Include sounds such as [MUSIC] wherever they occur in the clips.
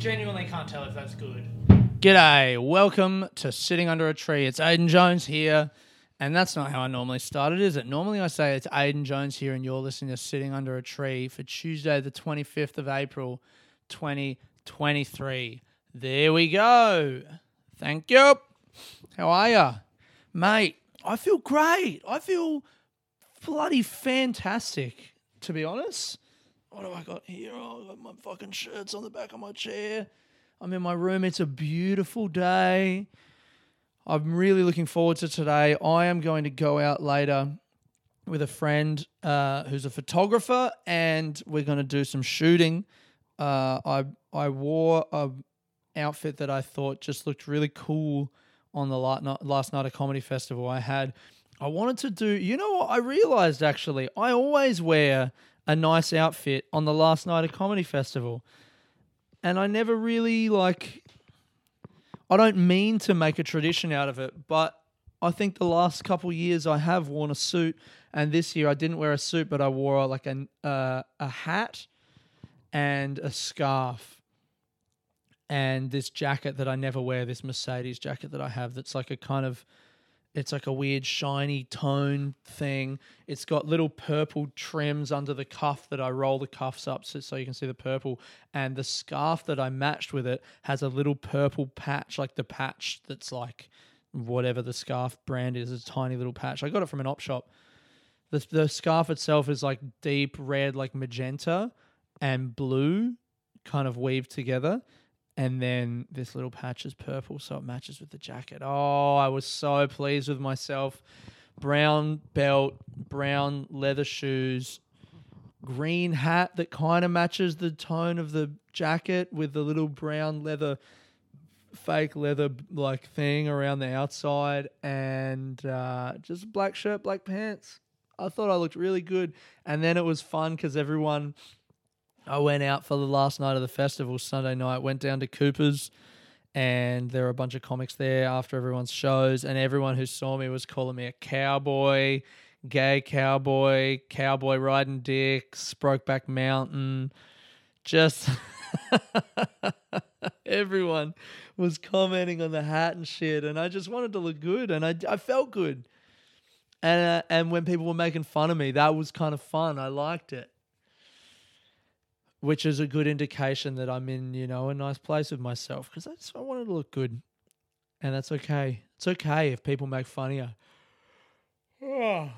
genuinely can't tell if that's good. G'day, welcome to Sitting Under a Tree. It's Aiden Jones here, and that's not how I normally start it, is it? Normally I say it's Aiden Jones here, and you're listening to Sitting Under a Tree for Tuesday, the 25th of April, 2023. There we go. Thank you. How are ya? Mate, I feel great. I feel bloody fantastic, to be honest. What have I got here? Oh, I got my fucking shirts on the back of my chair. I'm in my room. It's a beautiful day. I'm really looking forward to today. I am going to go out later with a friend uh, who's a photographer, and we're going to do some shooting. Uh, I I wore a outfit that I thought just looked really cool on the last night, last night of comedy festival. I had I wanted to do. You know what? I realized actually, I always wear a nice outfit on the last night of comedy festival, and I never really like. I don't mean to make a tradition out of it, but I think the last couple years I have worn a suit, and this year I didn't wear a suit, but I wore like an uh, a hat and a scarf and this jacket that I never wear, this Mercedes jacket that I have that's like a kind of it's like a weird shiny tone thing. It's got little purple trims under the cuff that I roll the cuffs up so, so you can see the purple. And the scarf that I matched with it has a little purple patch, like the patch that's like whatever the scarf brand is, a tiny little patch. I got it from an op shop. The, the scarf itself is like deep red, like magenta and blue kind of weaved together and then this little patch is purple, so it matches with the jacket. Oh, I was so pleased with myself. Brown belt, brown leather shoes, green hat that kind of matches the tone of the jacket with the little brown leather, fake leather like thing around the outside, and uh, just black shirt, black pants. I thought I looked really good, and then it was fun because everyone I went out for the last night of the festival, Sunday night, went down to Cooper's, and there were a bunch of comics there after everyone's shows, and everyone who saw me was calling me a cowboy, gay cowboy, cowboy riding dicks, Brokeback Mountain. Just [LAUGHS] everyone was commenting on the hat and shit, and I just wanted to look good, and I, I felt good. And, uh, and when people were making fun of me, that was kind of fun. I liked it which is a good indication that I'm in, you know, a nice place with myself because I just I wanted to look good, and that's okay. It's okay if people make fun of you. Oh,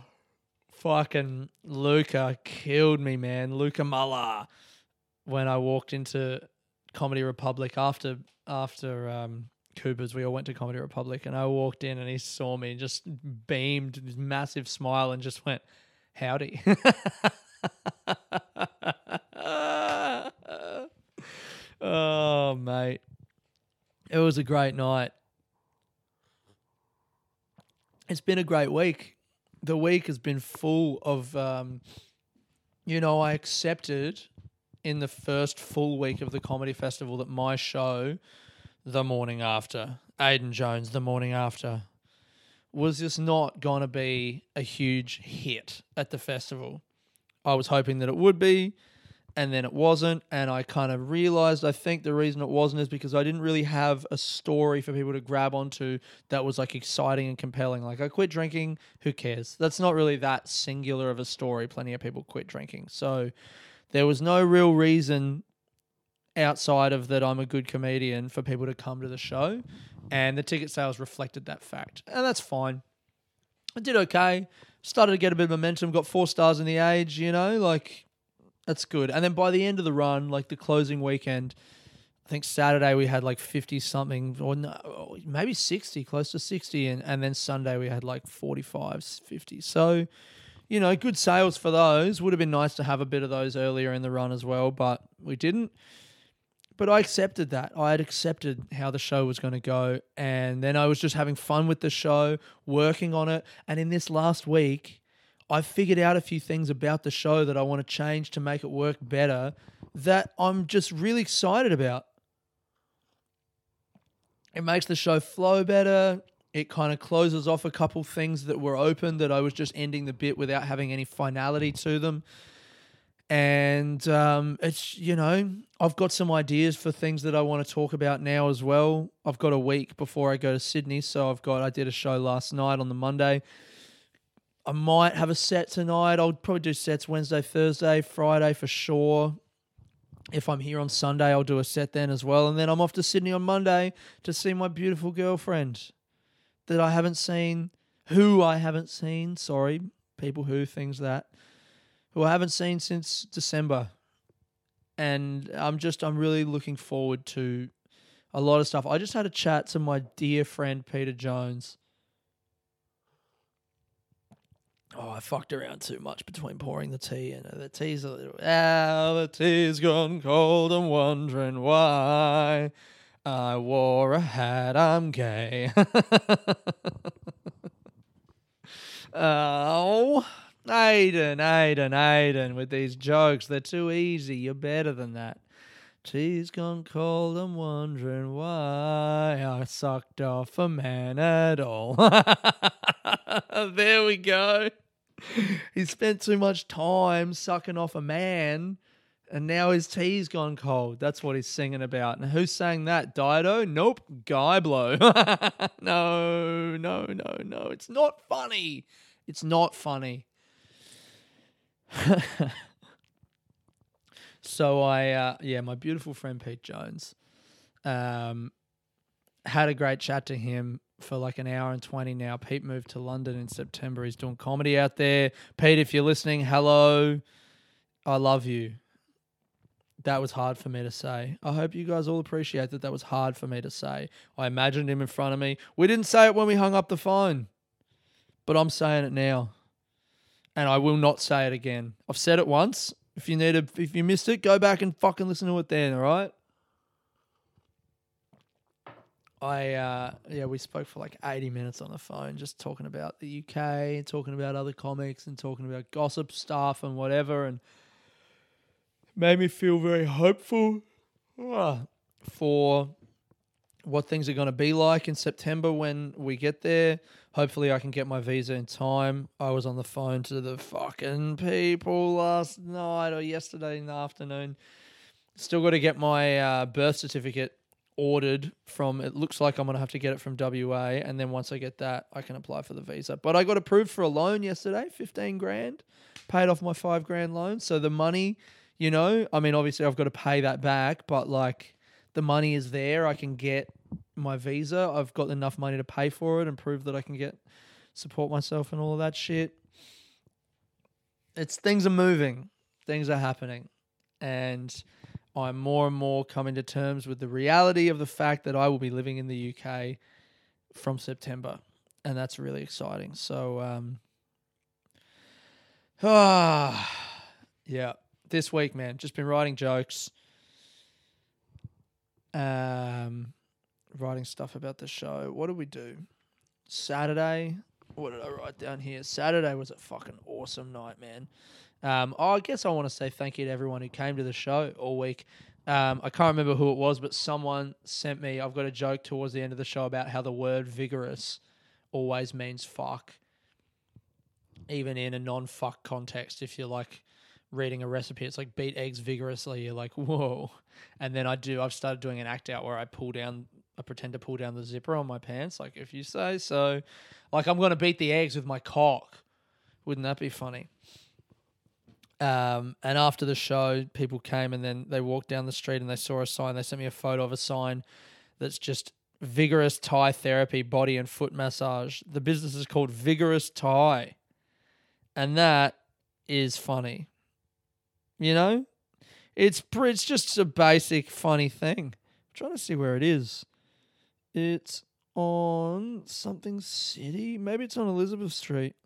fucking Luca killed me, man. Luca Muller. When I walked into Comedy Republic after after um, Cooper's, we all went to Comedy Republic, and I walked in and he saw me, and just beamed this massive smile, and just went, "Howdy." [LAUGHS] oh, mate. It was a great night. It's been a great week. The week has been full of, um, you know, I accepted in the first full week of the comedy festival that my show, the morning after, Aiden Jones, the morning after, was just not going to be a huge hit at the festival. I was hoping that it would be, and then it wasn't. And I kind of realized I think the reason it wasn't is because I didn't really have a story for people to grab onto that was like exciting and compelling. Like, I quit drinking, who cares? That's not really that singular of a story. Plenty of people quit drinking. So there was no real reason outside of that I'm a good comedian for people to come to the show. And the ticket sales reflected that fact. And that's fine. I did okay started to get a bit of momentum. Got four stars in the age. You know, like that's good. And then by the end of the run, like the closing weekend, I think Saturday we had like fifty something, or no, maybe sixty, close to sixty, and and then Sunday we had like 45, 50. So. You know, good sales for those. Would have been nice to have a bit of those earlier in the run as well, but we didn't but I accepted that. I had accepted how the show was going to go. And then I was just having fun with the show, working on it. And in this last week, I figured out a few things about the show that I want to change to make it work better that I'm just really excited about. It makes the show flow better. It kind of closes off a couple things that were open that I was just ending the bit without having any finality to them and um, it's you know I've got some ideas for things that I want to talk about now as well. I've got a week before I go to Sydney, so I've got I did a show last night on the Monday. I might have a set tonight. I'll probably do sets Wednesday, Thursday, Friday for sure. If I'm here on Sunday, I'll do a set then as well. And then I'm off to Sydney on Monday to see my beautiful girlfriend that I haven't seen, who I haven't seen. Sorry, people who, things that, who I haven't seen since December. And I'm just, I'm really looking forward to a lot of stuff. I just had a chat to my dear friend Peter Jones. Oh, I fucked around too much between pouring the tea and the tea's a little. Ah, the tea's gone cold. I'm wondering why. I wore a hat. I'm gay. [LAUGHS] oh, Aiden, Aiden, Aiden, with these jokes, they're too easy. You're better than that. Tea's gone cold. I'm wondering why I sucked off a man at all. [LAUGHS] there we go. [LAUGHS] He spent too much time sucking off a man, and now his tea's gone cold. That's what he's singing about. And who's saying that? Dido? Nope. Guy Blow. [LAUGHS] no, no, no, no. It's not funny. It's not funny. [LAUGHS] so I, uh, yeah, my beautiful friend Pete Jones, um, had a great chat to him for like an hour and 20 now. Pete moved to London in September. He's doing comedy out there. Pete, if you're listening, hello. I love you. That was hard for me to say. I hope you guys all appreciate that. That was hard for me to say. I imagined him in front of me. We didn't say it when we hung up the phone, but I'm saying it now. And I will not say it again. I've said it once. If you need a, if you missed it, go back and fucking listen to it then, all right? I uh, yeah, we spoke for like eighty minutes on the phone, just talking about the UK, talking about other comics, and talking about gossip stuff and whatever, and made me feel very hopeful uh, for what things are going to be like in September when we get there. Hopefully, I can get my visa in time. I was on the phone to the fucking people last night or yesterday in the afternoon. Still got to get my uh, birth certificate ordered from it looks like I'm gonna have to get it from WA and then once I get that I can apply for the visa. But I got approved for a loan yesterday, 15 grand, paid off my 5 grand loan. So the money, you know, I mean obviously I've got to pay that back, but like the money is there. I can get my visa. I've got enough money to pay for it and prove that I can get support myself and all of that shit. It's things are moving. Things are happening. And I'm more and more coming to terms with the reality of the fact that I will be living in the UK from September, and that's really exciting. So, um, ah, [SIGHS] yeah, this week, man, just been writing jokes, um, writing stuff about the show. What did we do? Saturday. What did I write down here? Saturday was a fucking awesome night, man. Um, oh, I guess I want to say thank you to everyone who came to the show all week. Um, I can't remember who it was, but someone sent me. I've got a joke towards the end of the show about how the word vigorous always means fuck, even in a non fuck context. If you're like reading a recipe, it's like beat eggs vigorously. You're like, whoa. And then I do, I've started doing an act out where I pull down, I pretend to pull down the zipper on my pants, like if you say so. Like I'm going to beat the eggs with my cock. Wouldn't that be funny? Um, and after the show, people came and then they walked down the street and they saw a sign. They sent me a photo of a sign that's just vigorous Thai therapy, body and foot massage. The business is called Vigorous Thai. And that is funny. You know? It's it's just a basic funny thing. I'm trying to see where it is. It's on something city. Maybe it's on Elizabeth Street.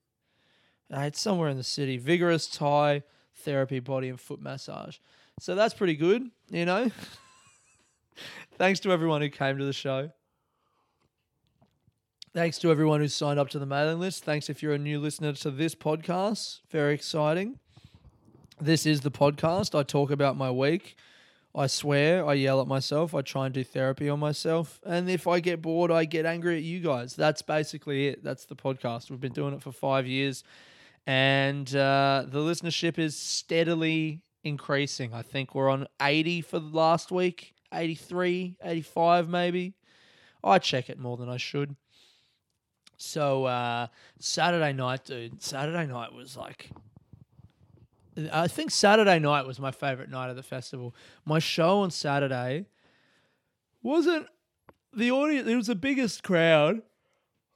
Uh, it's somewhere in the city. Vigorous Thai therapy, body and foot massage. So that's pretty good, you know. [LAUGHS] Thanks to everyone who came to the show. Thanks to everyone who signed up to the mailing list. Thanks if you're a new listener to this podcast. Very exciting. This is the podcast. I talk about my week. I swear, I yell at myself. I try and do therapy on myself. And if I get bored, I get angry at you guys. That's basically it. That's the podcast. We've been doing it for five years and uh, the listenership is steadily increasing. I think we're on 80 for the last week, 83, 85 maybe. I check it more than I should. So uh, Saturday night, dude. Saturday night was like. I think Saturday night was my favorite night of the festival. My show on Saturday wasn't the audience. It was the biggest crowd.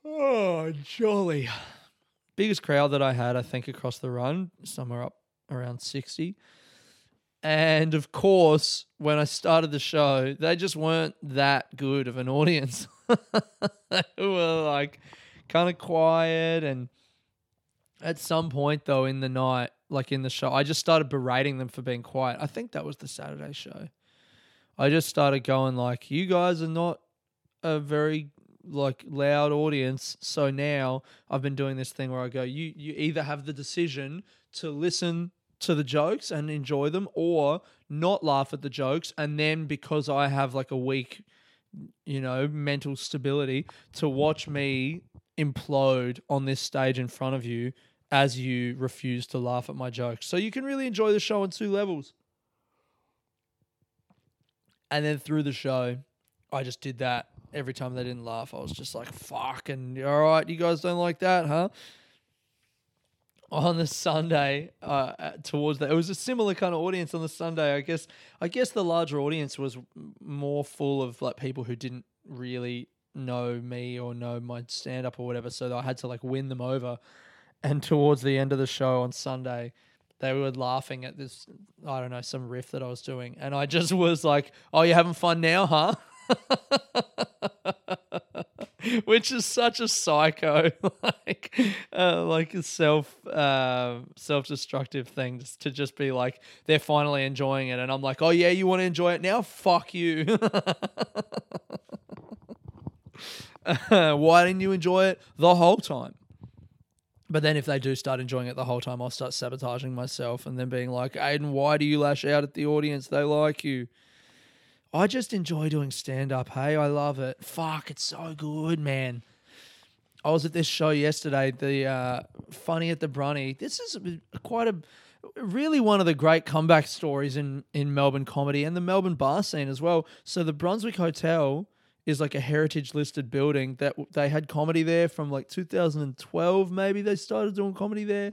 Oh, jolly! Biggest crowd that I had, I think, across the run, somewhere up around sixty. And of course, when I started the show, they just weren't that good of an audience. [LAUGHS] they were like kind of quiet. And at some point, though, in the night, like in the show, I just started berating them for being quiet. I think that was the Saturday show. I just started going like, "You guys are not a very like loud audience." So now I've been doing this thing where I go, "You you either have the decision to listen to the jokes and enjoy them, or not laugh at the jokes, and then because I have like a weak." You know, mental stability to watch me implode on this stage in front of you as you refuse to laugh at my jokes. So you can really enjoy the show on two levels. And then through the show, I just did that every time they didn't laugh. I was just like, fucking, all right, you guys don't like that, huh? On the Sunday, uh, towards that, it was a similar kind of audience on the Sunday. I guess, I guess the larger audience was more full of like people who didn't really know me or know my stand up or whatever. So I had to like win them over. And towards the end of the show on Sunday, they were laughing at this, I don't know, some riff that I was doing. And I just was like, oh, you're having fun now, huh? [LAUGHS] [LAUGHS] Which is such a psycho, [LAUGHS] like, uh, like a self, uh, self-destructive thing, just to just be like, they're finally enjoying it, and I'm like, oh yeah, you want to enjoy it now? Fuck you. [LAUGHS] Why didn't you enjoy it the whole time? But then if they do start enjoying it the whole time, I'll start sabotaging myself and then being like, Aiden, why do you lash out at the audience? They like you. I just enjoy doing stand up. Hey, I love it. Fuck, it's so good, man. I was at this show yesterday, the uh, Funny at the Brunny. This is quite a really one of the great comeback stories in in Melbourne comedy and the Melbourne bar scene as well. So the Brunswick Hotel is like a heritage listed building that they had comedy there from like 2012 maybe they started doing comedy there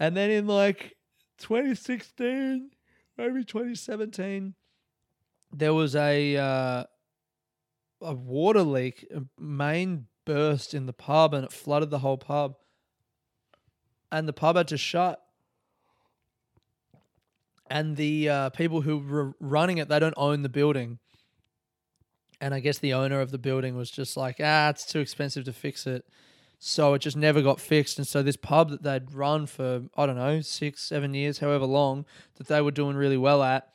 and then in like 2016 maybe 2017 there was a uh, a water leak a main burst in the pub and it flooded the whole pub and the pub had to shut and the uh, people who were running it they don't own the building and I guess the owner of the building was just like, ah, it's too expensive to fix it. So it just never got fixed. And so this pub that they'd run for, I don't know, six, seven years, however long, that they were doing really well at,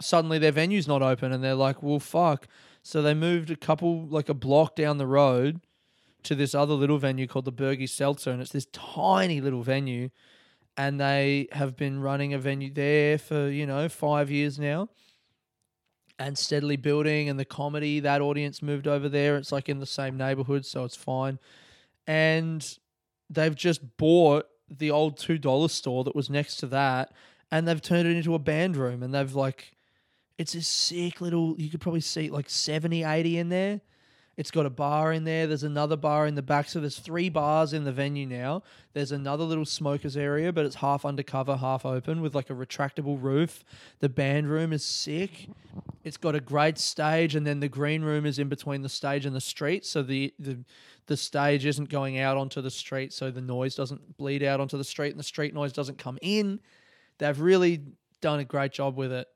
suddenly their venue's not open. And they're like, well, fuck. So they moved a couple, like a block down the road to this other little venue called the Bergy Seltzer. And it's this tiny little venue. And they have been running a venue there for, you know, five years now and steadily building and the comedy that audience moved over there it's like in the same neighborhood so it's fine and they've just bought the old $2 store that was next to that and they've turned it into a band room and they've like it's a sick little you could probably see like 70 80 in there it's got a bar in there. There's another bar in the back. So there's three bars in the venue now. There's another little smokers area, but it's half undercover, half open with like a retractable roof. The band room is sick. It's got a great stage, and then the green room is in between the stage and the street. So the the the stage isn't going out onto the street, so the noise doesn't bleed out onto the street, and the street noise doesn't come in. They've really done a great job with it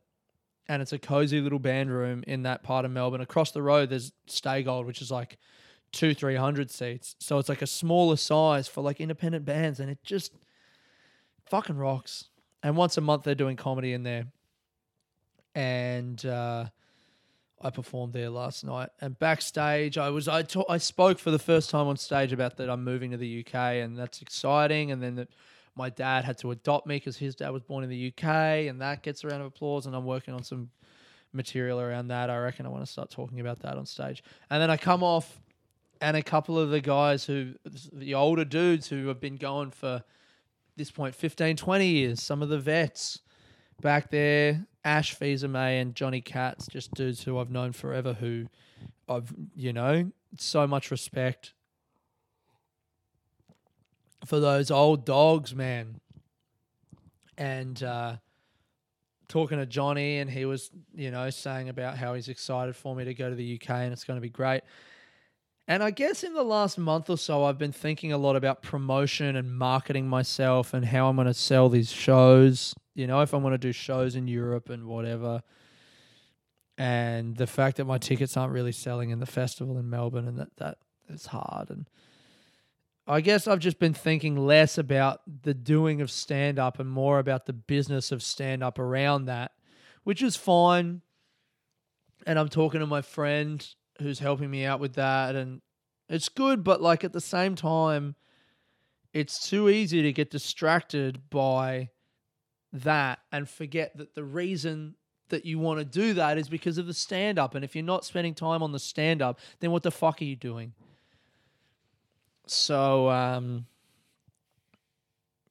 and it's a cozy little band room in that part of Melbourne. Across the road, there's Stay Gold, which is like two, three hundred seats. So it's like a smaller size for like independent bands, and it just fucking rocks. And once a month, they're doing comedy in there, and uh, I performed there last night. And backstage, I was I ta- I spoke for the first time on stage about that I'm moving to the UK, and that's exciting. And then that my dad had to adopt me because his dad was born in the UK, and that gets a round of applause. And I'm working on some material around that. I reckon I want to start talking about that on stage. And then I come off, and a couple of the guys who, the older dudes who have been going for this point 15, 20 years, some of the vets, back there. Ash Fils-Aimé and Johnny Katz, just dudes who I've known forever who I've, you know, so much respect for those old dogs, man. And uh, talking to Johnny, and he was, you know, saying about how he's excited for me to go to the UK and it's going to be great. And I guess in the last month or so, I've been thinking a lot about promotion and marketing myself and how I'm going to sell these shows. You know, if I'm going to do shows in Europe and whatever. And the fact that my tickets aren't really selling in the festival in Melbourne and that that is hard. And I guess I've just been thinking less about the doing of stand up and more about the business of stand up around that, which is fine. And I'm talking to my friend who's helping me out with that and it's good but like at the same time it's too easy to get distracted by that and forget that the reason that you want to do that is because of the stand up and if you're not spending time on the stand up then what the fuck are you doing so um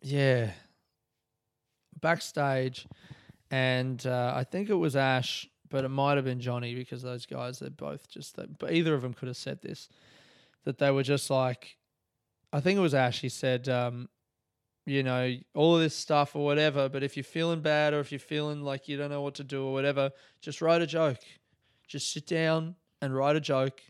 yeah backstage and uh, i think it was ash but it might have been Johnny because those guys, they're both just, they, but either of them could have said this, that they were just like, I think it was Ash. He said, um, you know, all of this stuff or whatever, but if you're feeling bad or if you're feeling like you don't know what to do or whatever, just write a joke. Just sit down and write a joke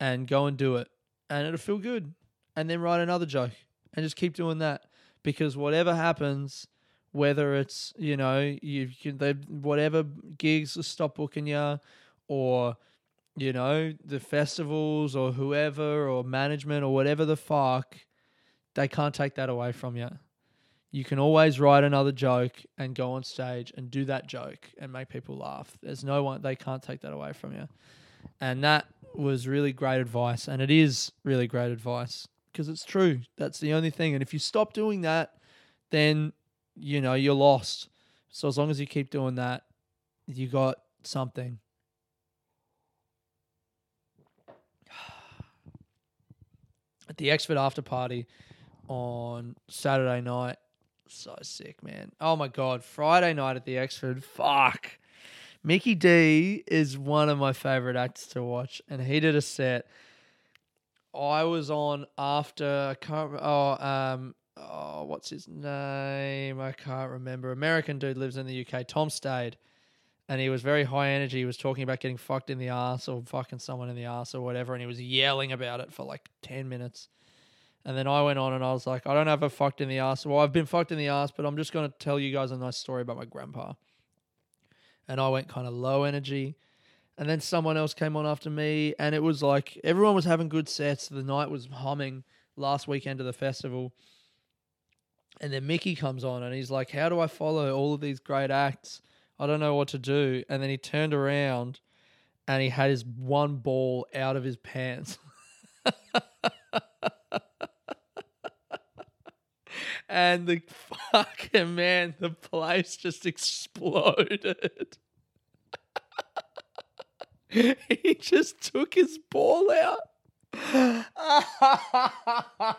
and go and do it. And it'll feel good. And then write another joke and just keep doing that because whatever happens, whether it's you know you can they whatever gigs stop booking you, or you know the festivals or whoever or management or whatever the fuck, they can't take that away from you. You can always write another joke and go on stage and do that joke and make people laugh. There's no one they can't take that away from you, and that was really great advice, and it is really great advice because it's true. That's the only thing. And if you stop doing that, then you know, you're lost. So as long as you keep doing that, you got something. At [SIGHS] the Exford after party on Saturday night, so sick, man. Oh my god, Friday night at the Exford, fuck. Mickey D is one of my favorite acts to watch, and he did a set. I was on after I can't. Oh, um, oh, what's his name? I can't remember. American dude lives in the UK. Tom Stade And he was very high energy. He was talking about getting fucked in the ass or fucking someone in the ass or whatever. And he was yelling about it for like 10 minutes. And then I went on and I was like, I don't have a fucked in the ass. Well, I've been fucked in the ass, but I'm just going to tell you guys a nice story about my grandpa. And I went kind of low energy. And then someone else came on after me. And it was like everyone was having good sets. The night was humming last weekend of the festival. And then Mickey comes on and he's like, How do I follow all of these great acts? I don't know what to do. And then he turned around and he had his one ball out of his pants. [LAUGHS] and the fucking man, the place just [LAUGHS] exploded. [LAUGHS] he just took his ball out. [LAUGHS]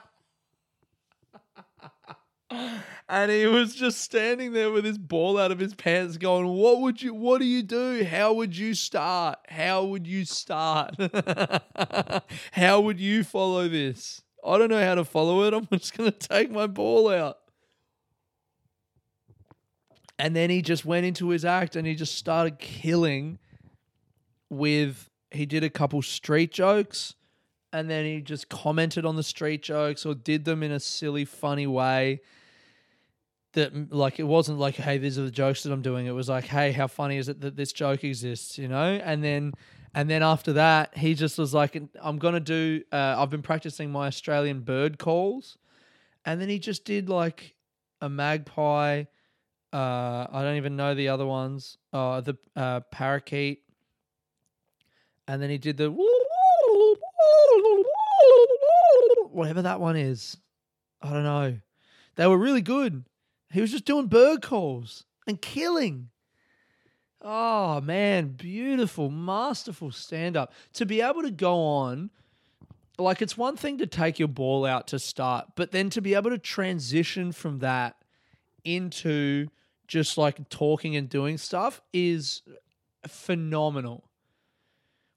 and he was just standing there with his ball out of his pants going what would you what do you do? How would you start? How would you start? [LAUGHS] How would you follow this? I don't know how to follow it. I'm just going to take my ball out. And then he just went into his act and he just started killing with he did a couple street jokes and then he just commented on the street jokes or did them in a silly funny way that like it wasn't like hey these are the jokes that i'm doing. It was like hey how funny is it that this joke exists you know? And then and then after that he just was like i'm gonna do uh, i've been practicing my australian bird calls. And then he just did like a magpie uh, i don't even know the other ones uh, the uh, parakeet and then he did the [LAUGHS] whatever that one is i don't know they were really good he was just doing bird calls and killing. Oh man, beautiful, masterful stand up. To be able to go on, like it's one thing to take your ball out to start, but then to be able to transition from that into just like talking and doing stuff is phenomenal.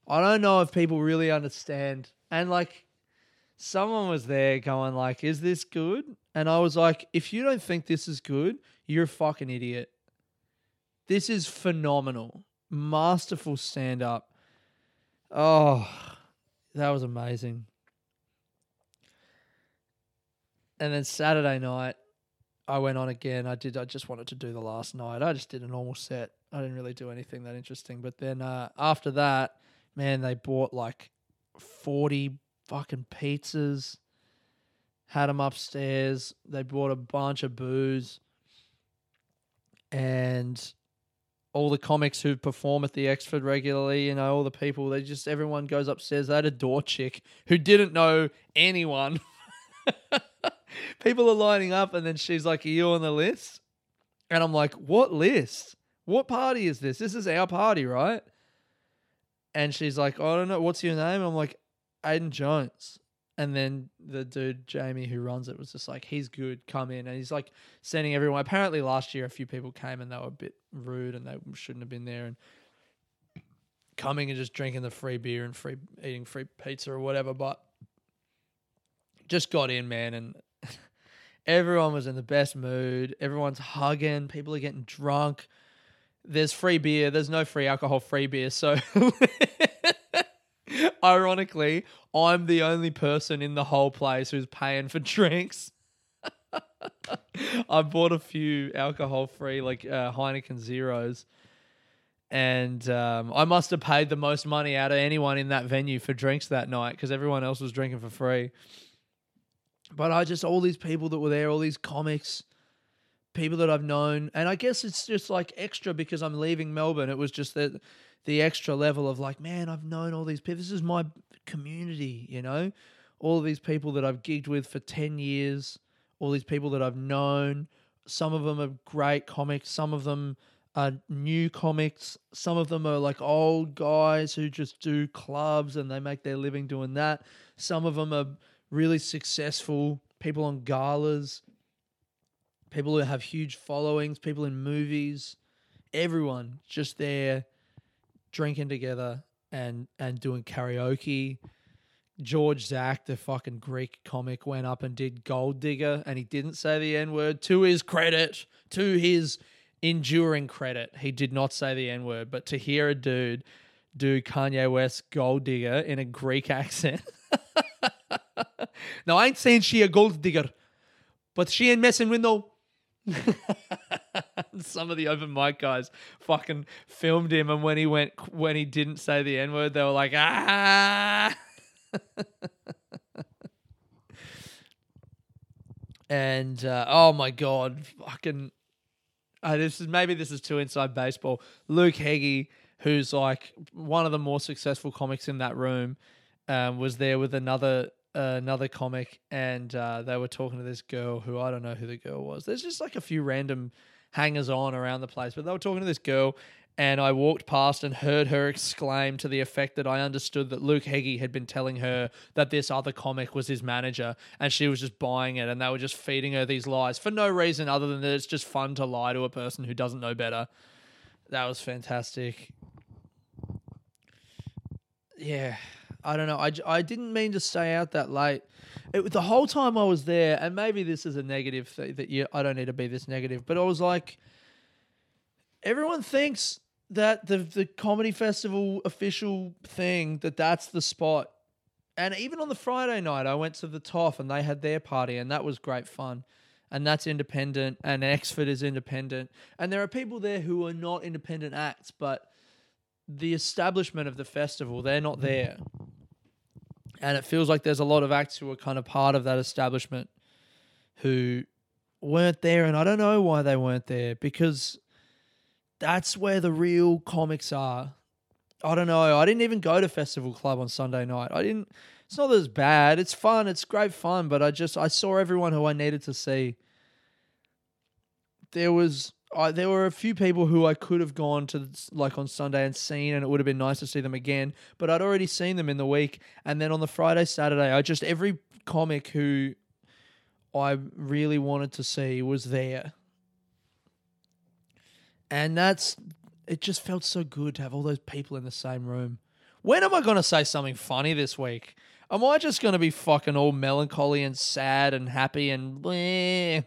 I don't know if people really understand. And like someone was there going like, "Is this good?" And I was like, "If you don't think this is good, you're a fucking idiot." This is phenomenal. Masterful stand up. Oh, that was amazing. And then Saturday night, I went on again. I did. I just wanted to do the last night. I just did a normal set. I didn't really do anything that interesting. But then uh, after that, man, they bought like forty fucking pizzas. Had them upstairs. They bought a bunch of booze, and all the comics who perform at the Exford regularly, you know, all the people, they just everyone goes upstairs. They had a door chick who didn't know anyone. [LAUGHS] people are lining up, and then she's like, Are you on the list? And I'm like, What list? What party is this? This is our party, right? And she's like, oh, I don't know. What's your name? I'm like, Aiden Jones. And then the dude, Jamie, who runs it, was just like, he's good, come in. And he's like sending everyone. Apparently, last year, a few people came and they were a bit rude and they shouldn't have been there. And coming and just drinking the free beer and free eating free pizza or whatever. But just got in, man. And [LAUGHS] everyone was in the best mood. Everyone's hugging. People are getting drunk. There's free beer. There's no free alcohol, free beer. So. [LAUGHS] Ironically, I'm the only person in the whole place who's paying for drinks. [LAUGHS] I bought a few alcohol free, like uh, Heineken Zeros. And um, I must have paid the most money out of anyone in that venue for drinks that night because everyone else was drinking for free. But I just, all these people that were there, all these comics, people that I've known. And I guess it's just like extra because I'm leaving Melbourne. It was just that the extra level of like, man, I've known all these people. This is my community, you know? All of these people that I've gigged with for 10 years, all these people that I've known. Some of them are great comics, some of them are new comics, some of them are like old guys who just do clubs and they make their living doing that. Some of them are really successful people on galas, people who have huge followings, people in movies, everyone just there drinking together and and doing karaoke. George Zach, the fucking Greek comic, went up and did Gold Digger, and he didn't say the N word. To his credit, to his enduring credit, he did not say the N word. But to hear a dude do Kanye West Gold Digger in a Greek accent. [LAUGHS] now, I ain't saying she a gold digger, but she ain't messing with no [LAUGHS] Some of the open mic guys fucking filmed him, and when he went, when he didn't say the N word, they were like, ah. [LAUGHS] and uh, oh my god, fucking. Uh, this is maybe this is too inside baseball. Luke Heggie, who's like one of the more successful comics in that room, um, was there with another another comic, and uh, they were talking to this girl who I don't know who the girl was. There's just like a few random hangers on around the place, but they were talking to this girl. And I walked past and heard her exclaim to the effect that I understood that Luke Heggie had been telling her that this other comic was his manager and she was just buying it and they were just feeding her these lies for no reason other than that it's just fun to lie to a person who doesn't know better. That was fantastic. Yeah. I don't know. I, I didn't mean to stay out that late. It, the whole time I was there, and maybe this is a negative thing that you, I don't need to be this negative, but I was like, everyone thinks that the the comedy festival official thing that that's the spot. And even on the Friday night, I went to the Toff and they had their party, and that was great fun. And that's independent, and Exford is independent, and there are people there who are not independent acts, but the establishment of the festival, they're not there. And it feels like there's a lot of acts who are kind of part of that establishment who weren't there. And I don't know why they weren't there because that's where the real comics are. I don't know. I didn't even go to Festival Club on Sunday night. I didn't. It's not as bad. It's fun. It's great fun. But I just I saw everyone who I needed to see. There was I, there were a few people who I could have gone to like on Sunday and seen, and it would have been nice to see them again. But I'd already seen them in the week, and then on the Friday, Saturday, I just every comic who I really wanted to see was there. And that's it just felt so good to have all those people in the same room. When am I going to say something funny this week? Am I just going to be fucking all melancholy and sad and happy and bleh?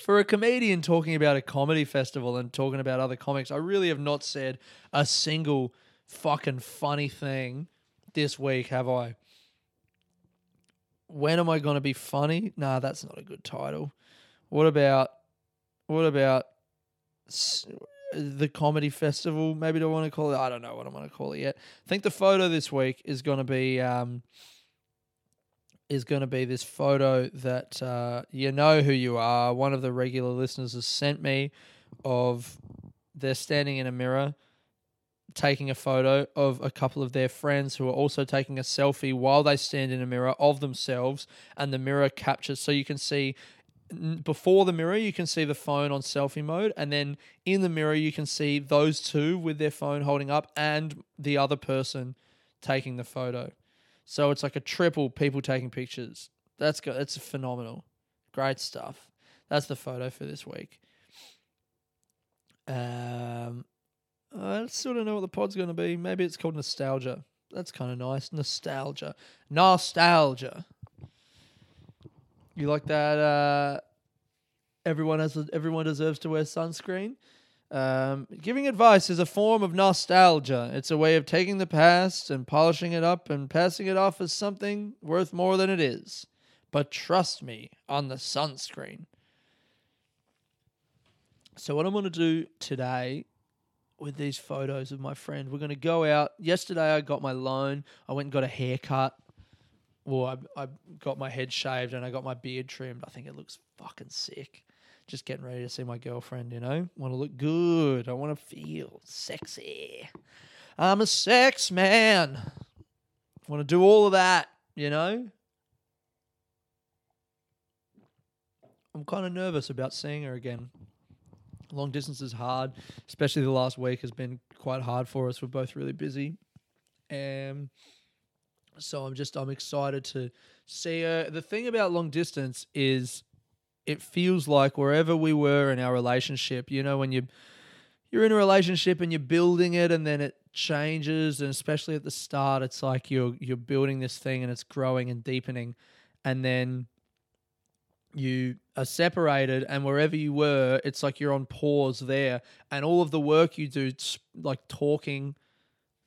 For a comedian talking about a comedy festival and talking about other comics, I really have not said a single fucking funny thing this week, have I? When am I going to be funny? Nah, that's not a good title. What about what about the comedy festival? Maybe do I want to call it? I don't know what I'm going to call it yet. I think the photo this week is going to be um, is going to be this photo that uh, you know who you are. One of the regular listeners has sent me of they're standing in a mirror taking a photo of a couple of their friends who are also taking a selfie while they stand in a mirror of themselves and the mirror captures so you can see before the mirror you can see the phone on selfie mode and then in the mirror you can see those two with their phone holding up and the other person taking the photo so it's like a triple people taking pictures that's good that's phenomenal great stuff that's the photo for this week um I still don't know what the pod's going to be. Maybe it's called nostalgia. That's kind of nice. Nostalgia. Nostalgia. You like that? Uh, everyone has. Everyone deserves to wear sunscreen. Um, giving advice is a form of nostalgia. It's a way of taking the past and polishing it up and passing it off as something worth more than it is. But trust me on the sunscreen. So what I'm going to do today with these photos of my friend. We're going to go out. Yesterday, I got my loan. I went and got a haircut. Well, I, I got my head shaved and I got my beard trimmed. I think it looks fucking sick. Just getting ready to see my girlfriend, you know? Want to look good. I want to feel sexy. I'm a sex man. Want to do all of that, you know? I'm kind of nervous about seeing her again long distance is hard, especially the last week has been quite hard for us. We're both really busy. And so I'm just I'm excited to see her. The thing about long distance is it feels like wherever we were in our relationship, you know, when you you're in a relationship and you're building it and then it changes and especially at the start it's like you're you're building this thing and it's growing and deepening and then you are separated and wherever you were it's like you're on pause there and all of the work you do like talking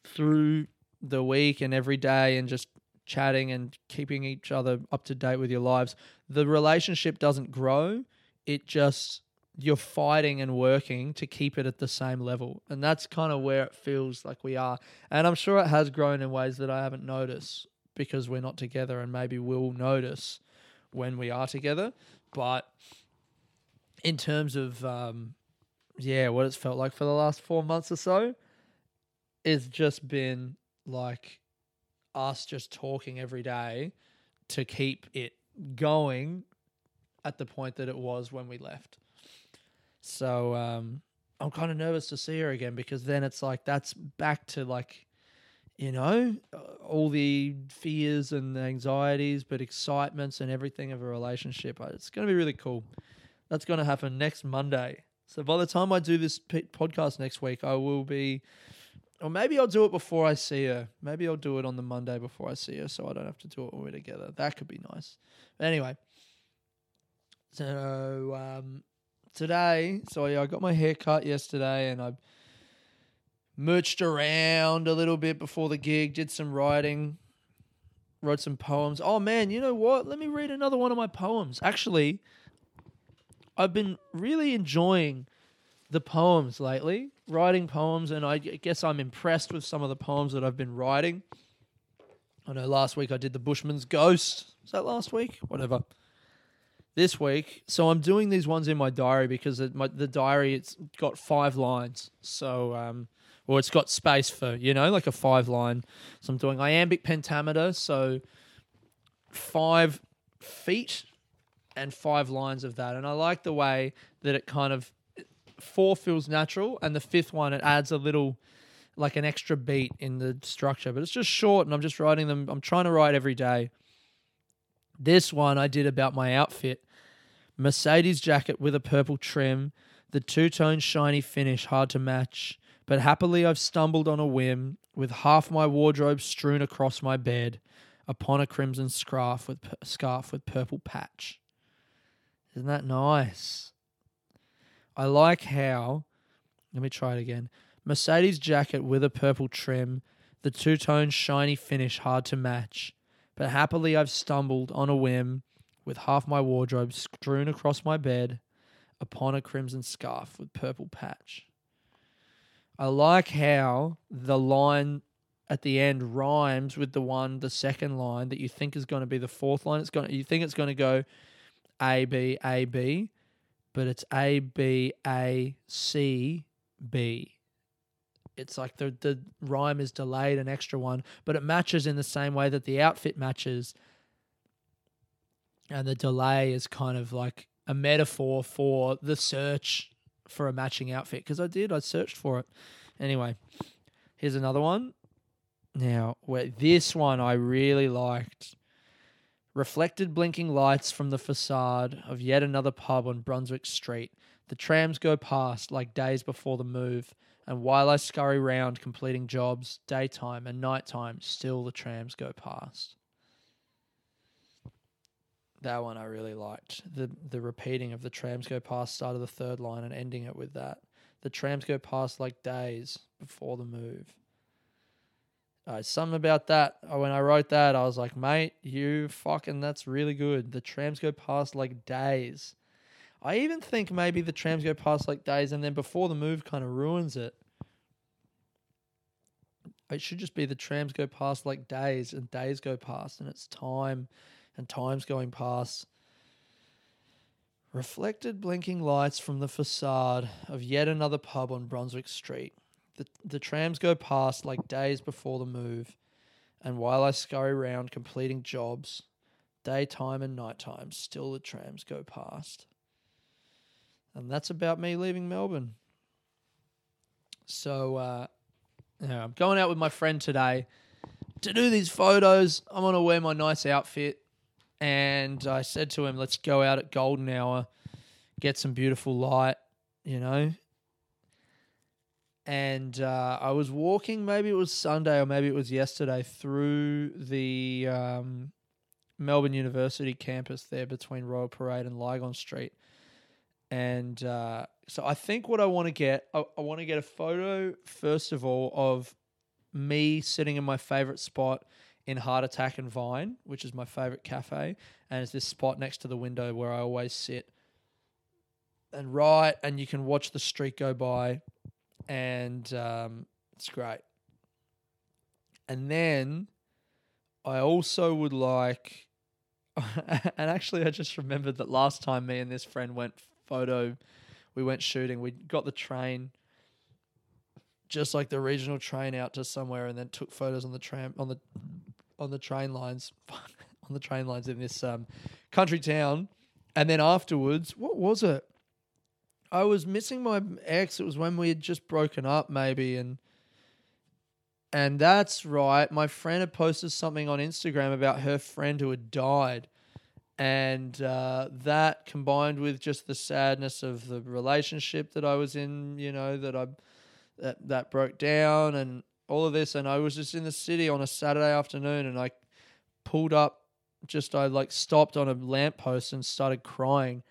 through the week and every day and just chatting and keeping each other up to date with your lives the relationship doesn't grow. It just you're fighting and working to keep it at the same level. And that's kind of where it feels like we are. And i'm sure it has grown in ways that i haven't noticed because we're not together and maybe we'll notice when we are together. But in terms of um, yeah, what it's felt like for the last four months or so, it's just been like us just talking every day to keep it going at the point that it was when we left. So um, I'm kind of nervous to see her again because then it's like that's back to like you know, uh, all the fears and anxieties, but excitements and everything of a relationship. Uh, It's going to be really cool. That's going to happen next Monday. So by the time I do this podcast next week, I will be, or maybe I'll do it before I see her. Maybe I'll do it on the Monday before I see her, so I don't have to do it all we're together. That could be nice. But anyway, so um, today, so yeah, I got my hair cut yesterday, and I merched around a little bit before the gig, did some writing, wrote some poems. Oh man, you know what? Let me read another one of my poems. Actually, I've been really enjoying the poems lately, writing poems, and I guess I'm impressed with some of the poems that I've been writing. I know last week I did the Bushman's Ghost. Was that last week? Whatever. This week, so I'm doing these ones in my diary because it, my, the diary it's got five lines. So um, or it's got space for you know like a five line so i'm doing iambic pentameter so five feet and five lines of that and i like the way that it kind of four feels natural and the fifth one it adds a little like an extra beat in the structure but it's just short and i'm just writing them i'm trying to write every day this one i did about my outfit Mercedes jacket with a purple trim, the two tone shiny finish hard to match. But happily I've stumbled on a whim with half my wardrobe strewn across my bed upon a crimson scarf with scarf with purple patch. Isn't that nice? I like how. Let me try it again. Mercedes jacket with a purple trim, the two tone shiny finish hard to match. But happily I've stumbled on a whim with half my wardrobe strewn across my bed upon a crimson scarf with purple patch. I like how the line at the end rhymes with the one, the second line that you think is going to be the fourth line. It's going to, you think it's going to go A B A B, but it's A B A C B. It's like the the rhyme is delayed, an extra one, but it matches in the same way that the outfit matches. And the delay is kind of like a metaphor for the search for a matching outfit because I did, I searched for it. Anyway, here's another one. Now, where this one I really liked. Reflected blinking lights from the facade of yet another pub on Brunswick Street. The trams go past like days before the move, and while I scurry round completing jobs, daytime and nighttime, still the trams go past. That one I really liked. The the repeating of the trams go past start of the third line and ending it with that. The trams go past like days before the move. Uh, something about that. uh, When I wrote that, I was like, mate, you fucking, that's really good. The trams go past like days. I even think maybe the trams go past like days and then before the move kind of ruins it. It should just be the trams go past like days and days go past and it's time and time's going past. Reflected blinking lights from the facade of yet another pub on Brunswick Street. The, the trams go past like days before the move, and while I scurry round completing jobs, daytime and nighttime, still the trams go past. And that's about me leaving Melbourne. So, uh, yeah, I'm going out with my friend today to do these photos. I'm going to wear my nice outfit. And I said to him, let's go out at golden hour, get some beautiful light, you know, and uh, I was walking. Maybe it was Sunday or maybe it was yesterday through the um, Melbourne University campus there between Royal Parade and Lygon Street, and uh, so I think what I want to get, I, I want to get a photo first of all of me sitting in my favorite spot in Heart Attack and Vine, which is my favorite cafe, and it's this spot next to the window where I always sit and write, and you can watch the street go by and um, it's great. And then I also would like, [LAUGHS] and actually, I just remembered that last time me and this friend went photo, we went shooting. We got the train, just like the regional train, out to somewhere, and then took photos on the tram on the on the train lines, [LAUGHS] on the train lines in this um, country town. And then afterwards, what was it? I was missing my ex. It was when we had just broken up, maybe, and and that's right. My friend had posted something on Instagram about her friend who had died, and uh, that combined with just the sadness of the relationship that I was in, you know, that I that that broke down, and all of this, and I was just in the city on a Saturday afternoon, and I pulled up. Just I like stopped on a lamppost and started crying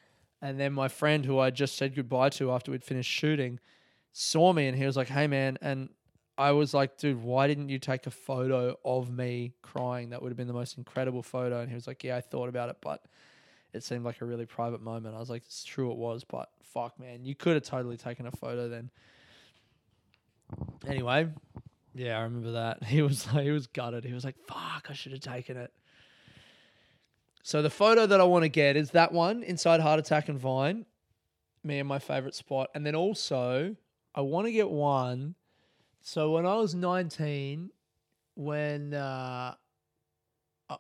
and then my friend, who I just said goodbye to after we'd finished shooting, saw me and he was like, "Hey, man!" And I was like, "Dude, why didn't you take a photo of me crying? That would have been the most incredible photo." And he was like, "Yeah, I thought about it, but." It seemed like a really private moment. I was like, "It's true, it was, but fuck, man, you could have totally taken a photo then." Anyway, yeah, I remember that. [LAUGHS] He was like, he was gutted. He was like, "Fuck, I should have taken it." So the photo that I want to get is that one inside Heart Attack and Vine, me and my favorite spot. And then also, I want to get one. So when I was 19, when uh, uh,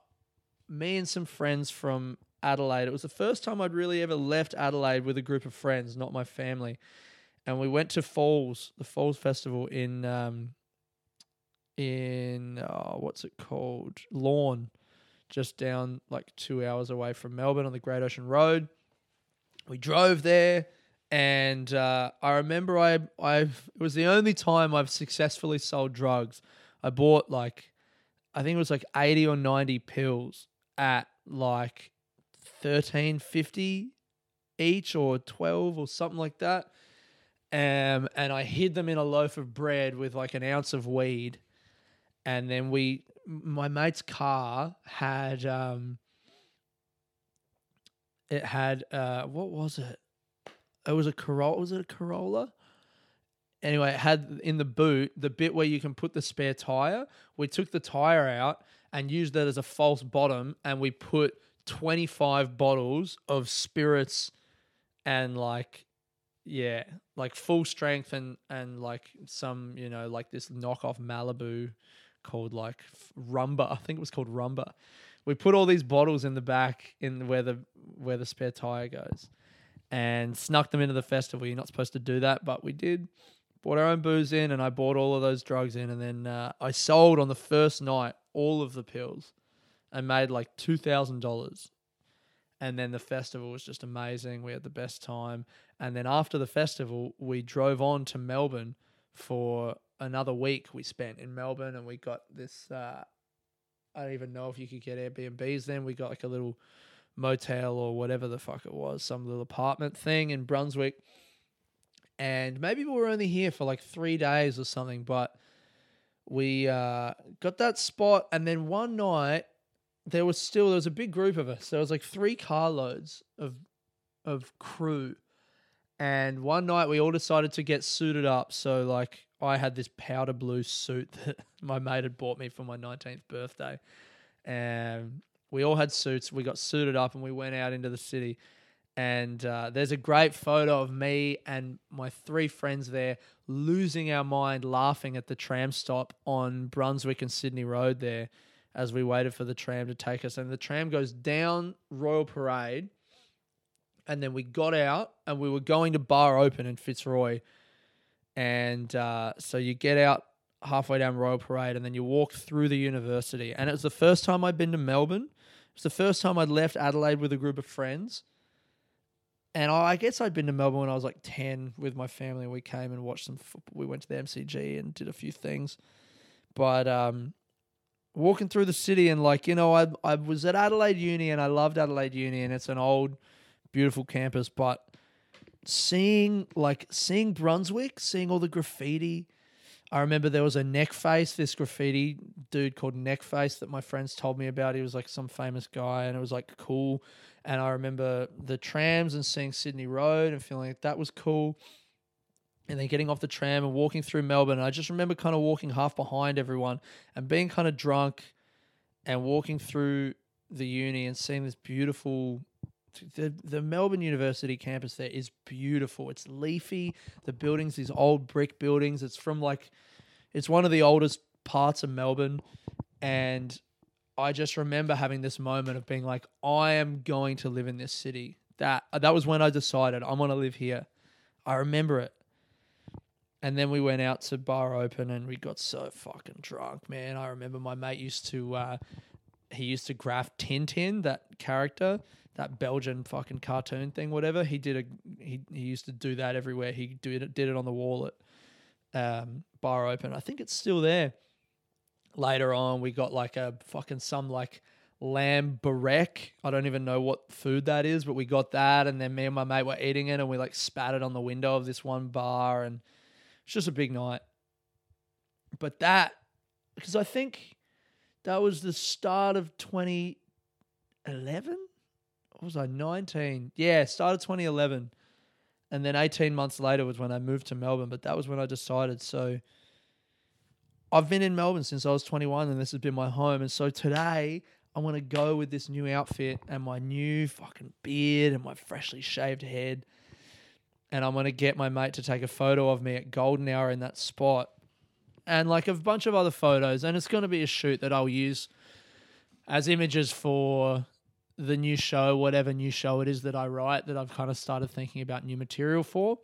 me and some friends from Adelaide, it was the first time I'd really ever left Adelaide with a group of friends, not my family. And we went to Falls, the Falls Festival in um, in oh, what's it called, Lorne just down like two hours away from Melbourne on the Great Ocean Road. we drove there, and uh, I remember I I it was the only time I've successfully sold drugs. I bought like I think it was like eighty or ninety pills at like thirteen fifty each or twelve or something like that. Um, and I hid them in a loaf of bread with like an ounce of weed, and then we my mate's car had um it had uh what was it? It was a corolla was it a corolla? Anyway it had in the boot the bit where you can put the spare tire. We took the tire out and used that as a false bottom and we put 25 bottles of spirits and like yeah like full strength and and like some you know like this knockoff malibu called like rumba. I think it was called rumba. We put all these bottles in the back in where the where the spare tire goes and snuck them into the festival. You're not supposed to do that but we did. Bought our own booze in and i bought all of those drugs in and then uh, i sold on the first night all of the pills and made like $2000 and then the festival was just amazing. We had the best time. And then after the festival we drove on to melbourne for another week we spent in melbourne and we got this uh, I don't even know if you could get Airbnbs then. We got like a little motel or whatever the fuck it was, some little apartment thing in Brunswick. And maybe we were only here for like three days or something, but we uh, got that spot. And then one night, there was still there was a big group of us. There was like three carloads of of crew. And one night we all decided to get suited up. So like I had this powder blue suit [LAUGHS] that my mate had bought me for my 19th birthday. And we all had suits. We got suited up and we went out into the city. And uh, there's a great photo of me and my three friends there losing our mind laughing at the tram stop on Brunswick and Sydney Road there as we waited for the tram to take us. And the tram goes down Royal Parade. And then we got out and we were going to Bar Open in Fitzroy and uh, so you get out halfway down Royal Parade and then you walk through the university. And it was the first time I'd been to Melbourne. It was the first time I'd left Adelaide with a group of friends. And I guess I'd been to Melbourne when I was like 10 with my family. We came and watched some football. We went to the MCG and did a few things. But um, walking through the city and like, you know, I, I was at Adelaide Uni and I loved Adelaide Uni and it's an old, beautiful campus. But seeing like seeing Brunswick, seeing all the graffiti. I remember there was a Neckface, this graffiti dude called Neckface that my friends told me about. He was like some famous guy and it was like cool. And I remember the trams and seeing Sydney Road and feeling like that was cool. And then getting off the tram and walking through Melbourne. And I just remember kind of walking half behind everyone and being kind of drunk and walking through the uni and seeing this beautiful the the Melbourne University campus there is beautiful. It's leafy. The buildings, these old brick buildings. It's from like, it's one of the oldest parts of Melbourne, and I just remember having this moment of being like, I am going to live in this city. That that was when I decided I'm gonna live here. I remember it. And then we went out to bar open and we got so fucking drunk, man. I remember my mate used to uh, he used to graph Tintin, that character that Belgian fucking cartoon thing, whatever. He did a he he used to do that everywhere. He did it did it on the wall at um, Bar Open. I think it's still there. Later on, we got like a fucking some like lamb barek. I don't even know what food that is, but we got that, and then me and my mate were eating it, and we like spat it on the window of this one bar, and it's just a big night. But that, because I think that was the start of 2011 was I, 19? Yeah, started 2011. And then 18 months later was when I moved to Melbourne, but that was when I decided. So I've been in Melbourne since I was 21 and this has been my home. And so today I want to go with this new outfit and my new fucking beard and my freshly shaved head. And I'm going to get my mate to take a photo of me at golden hour in that spot and like a bunch of other photos. And it's going to be a shoot that I'll use as images for the new show, whatever new show it is that I write, that I've kind of started thinking about new material for.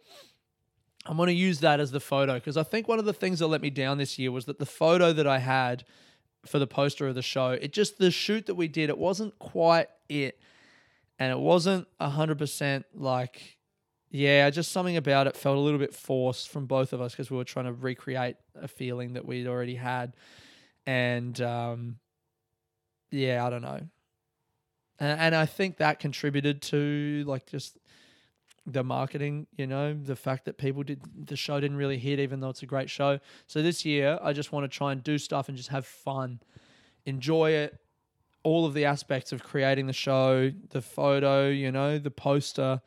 I'm going to use that as the photo because I think one of the things that let me down this year was that the photo that I had for the poster of the show, it just the shoot that we did, it wasn't quite it. and it wasn't hundred percent like yeah, just something about it felt a little bit forced from both of us because we were trying to recreate a feeling that we'd already had. And um, yeah, I don't know. And, and I think that contributed to like just the marketing, you know, the fact that people did the show didn't really hit, even though it's a great show. So this year, I just want to try and do stuff and just have fun, enjoy it, all of the aspects of creating the show, the photo, you know, the poster,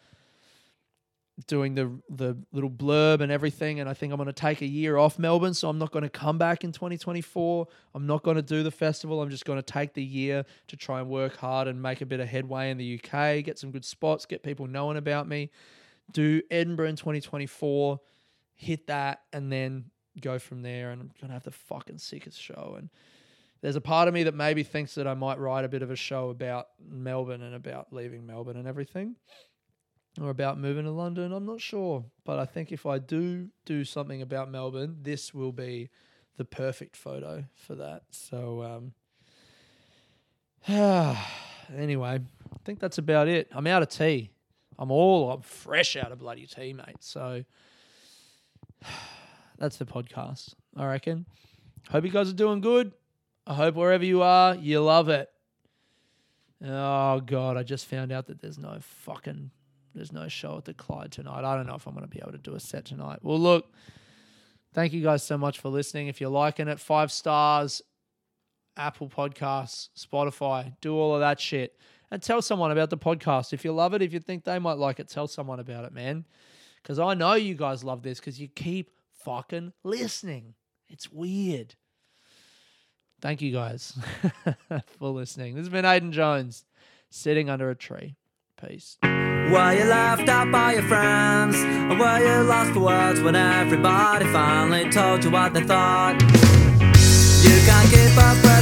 doing the the little blurb and everything and I think I'm going to take a year off Melbourne so I'm not going to come back in 2024 I'm not going to do the festival. I'm just going to take the year to try and work hard and make a bit of headway in the UK get some good spots get people knowing about me do Edinburgh in 2024 hit that and then go from there. And I'm going to have the fucking sickest show. And there's a part of me that maybe thinks that I might write a bit of a show about Melbourne and about leaving Melbourne and everything or about moving to London. I'm not sure, but I think if I do do something about Melbourne, this will be the perfect photo for that. So, um, [SIGHS] anyway, I think that's about it. I'm out of tea. I'm all I'm fresh out of bloody tea, mate. So [SIGHS] that's the podcast. I reckon. Hope you guys are doing good. I hope wherever you are, you love it. Oh god, I just found out that there's no fucking there's no show at the Clyde tonight. I don't know if I'm going to be able to do a set tonight. Well, look, thank you guys so much for listening. If you're liking it, five stars, Apple Podcasts, Spotify, do all of that shit. And tell someone about the podcast. If you love it, if you think they might like it, tell someone about it, man. Because I know you guys love this because you keep fucking listening. It's weird. Thank you guys [LAUGHS] for listening. This has been Aiden Jones sitting under a tree. Peace. Were you laughed at by your friends? Or were you lost for words when everybody finally told you what they thought? You can't keep up with